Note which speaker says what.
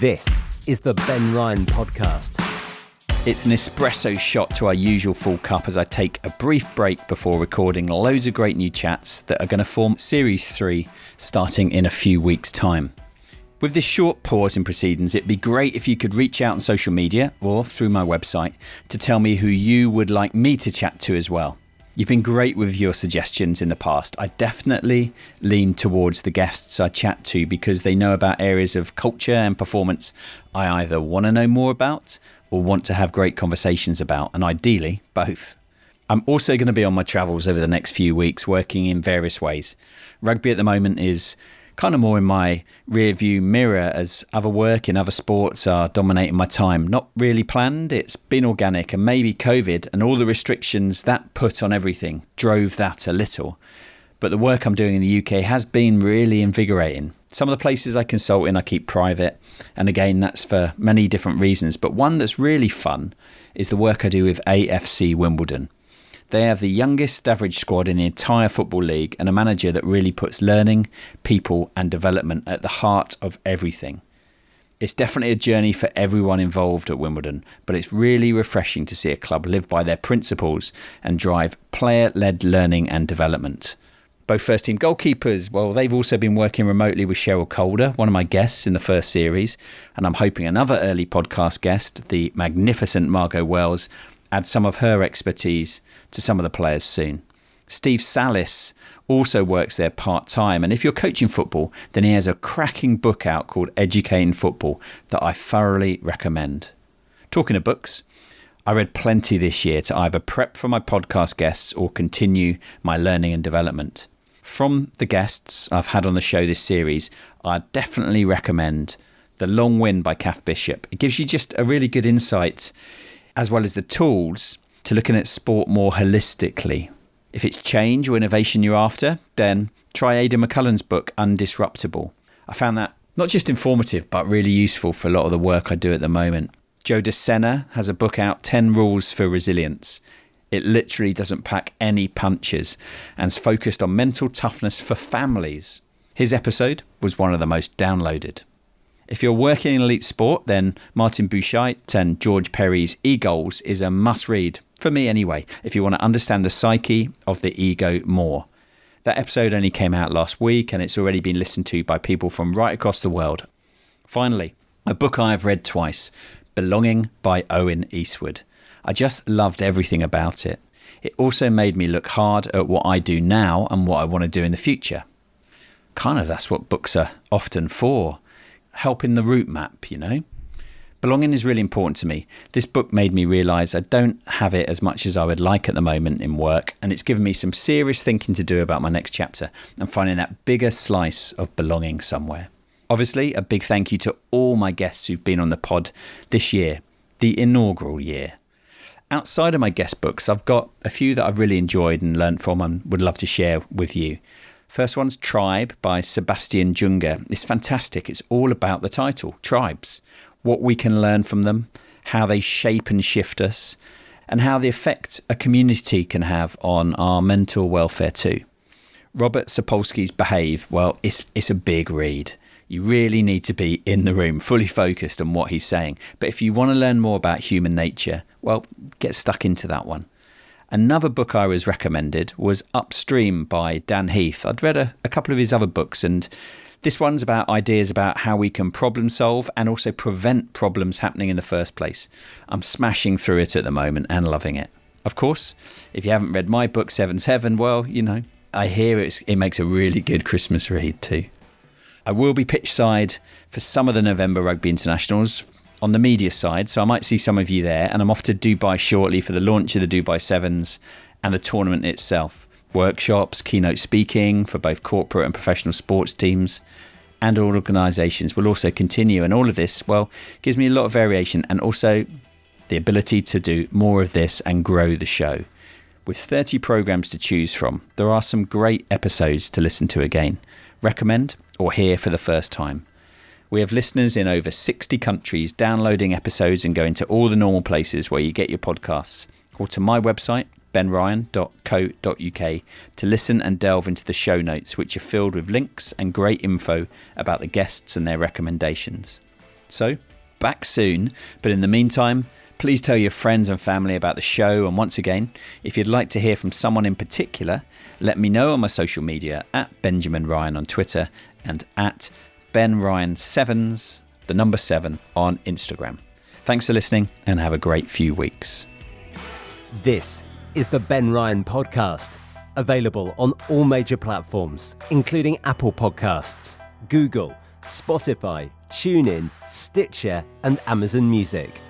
Speaker 1: This is the Ben Ryan Podcast.
Speaker 2: It's an espresso shot to our usual full cup as I take a brief break before recording loads of great new chats that are going to form Series 3 starting in a few weeks' time. With this short pause in proceedings, it'd be great if you could reach out on social media or through my website to tell me who you would like me to chat to as well. You've been great with your suggestions in the past. I definitely lean towards the guests I chat to because they know about areas of culture and performance I either want to know more about or want to have great conversations about, and ideally, both. I'm also going to be on my travels over the next few weeks, working in various ways. Rugby at the moment is kind of more in my rear view mirror as other work in other sports are dominating my time. Not really planned, it's been organic, and maybe COVID and all the restrictions that put on everything drove that a little. But the work I'm doing in the UK has been really invigorating. Some of the places I consult in I keep private, and again, that's for many different reasons. But one that's really fun is the work I do with AFC Wimbledon. They have the youngest average squad in the entire Football League and a manager that really puts learning, people, and development at the heart of everything. It's definitely a journey for everyone involved at Wimbledon, but it's really refreshing to see a club live by their principles and drive player led learning and development. Both first team goalkeepers, well, they've also been working remotely with Cheryl Calder, one of my guests in the first series, and I'm hoping another early podcast guest, the magnificent Margot Wells, add some of her expertise to some of the players soon. Steve Sallis also works there part time, and if you're coaching football, then he has a cracking book out called Educating Football that I thoroughly recommend. Talking of books, I read plenty this year to either prep for my podcast guests or continue my learning and development. From the guests I've had on the show this series, I definitely recommend The Long Win by Cath Bishop. It gives you just a really good insight as well as the tools to looking at sport more holistically. If it's change or innovation you're after, then try Aidan McCullen's book, Undisruptable. I found that not just informative, but really useful for a lot of the work I do at the moment. Joe DeSena has a book out, 10 Rules for Resilience. It literally doesn't pack any punches and's focused on mental toughness for families. His episode was one of the most downloaded. If you're working in elite sport, then Martin Buchheit and George Perry's E-Goals is a must read, for me anyway, if you want to understand the psyche of the ego more. That episode only came out last week and it's already been listened to by people from right across the world. Finally, a book I have read twice Belonging by Owen Eastwood. I just loved everything about it. It also made me look hard at what I do now and what I want to do in the future. Kind of that's what books are often for helping the route map, you know? Belonging is really important to me. This book made me realise I don't have it as much as I would like at the moment in work, and it's given me some serious thinking to do about my next chapter and finding that bigger slice of belonging somewhere. Obviously, a big thank you to all my guests who've been on the pod this year, the inaugural year. Outside of my guest books, I've got a few that I've really enjoyed and learnt from and would love to share with you. First one's Tribe by Sebastian Junger. It's fantastic. It's all about the title, Tribes, what we can learn from them, how they shape and shift us, and how the effect a community can have on our mental welfare too. Robert Sapolsky's Behave, well, it's, it's a big read. You really need to be in the room, fully focused on what he's saying. But if you want to learn more about human nature, well, get stuck into that one. Another book I was recommended was Upstream by Dan Heath. I'd read a, a couple of his other books, and this one's about ideas about how we can problem solve and also prevent problems happening in the first place. I'm smashing through it at the moment and loving it. Of course, if you haven't read my book, Seven's Heaven, well, you know, I hear it makes a really good Christmas read too. I will be pitch side for some of the November Rugby Internationals on the media side. So I might see some of you there. And I'm off to Dubai shortly for the launch of the Dubai Sevens and the tournament itself. Workshops, keynote speaking for both corporate and professional sports teams and all organisations will also continue. And all of this, well, gives me a lot of variation and also the ability to do more of this and grow the show. With 30 programs to choose from, there are some great episodes to listen to again, recommend, or hear for the first time. We have listeners in over 60 countries downloading episodes and going to all the normal places where you get your podcasts, or to my website, benryan.co.uk, to listen and delve into the show notes, which are filled with links and great info about the guests and their recommendations. So, back soon, but in the meantime, please tell your friends and family about the show. And once again, if you'd like to hear from someone in particular, let me know on my social media at Benjamin Ryan on Twitter and at Ben Ryan Sevens, the number seven, on Instagram. Thanks for listening and have a great few weeks.
Speaker 1: This is the Ben Ryan Podcast, available on all major platforms, including Apple Podcasts, Google, Spotify, TuneIn, Stitcher, and Amazon Music.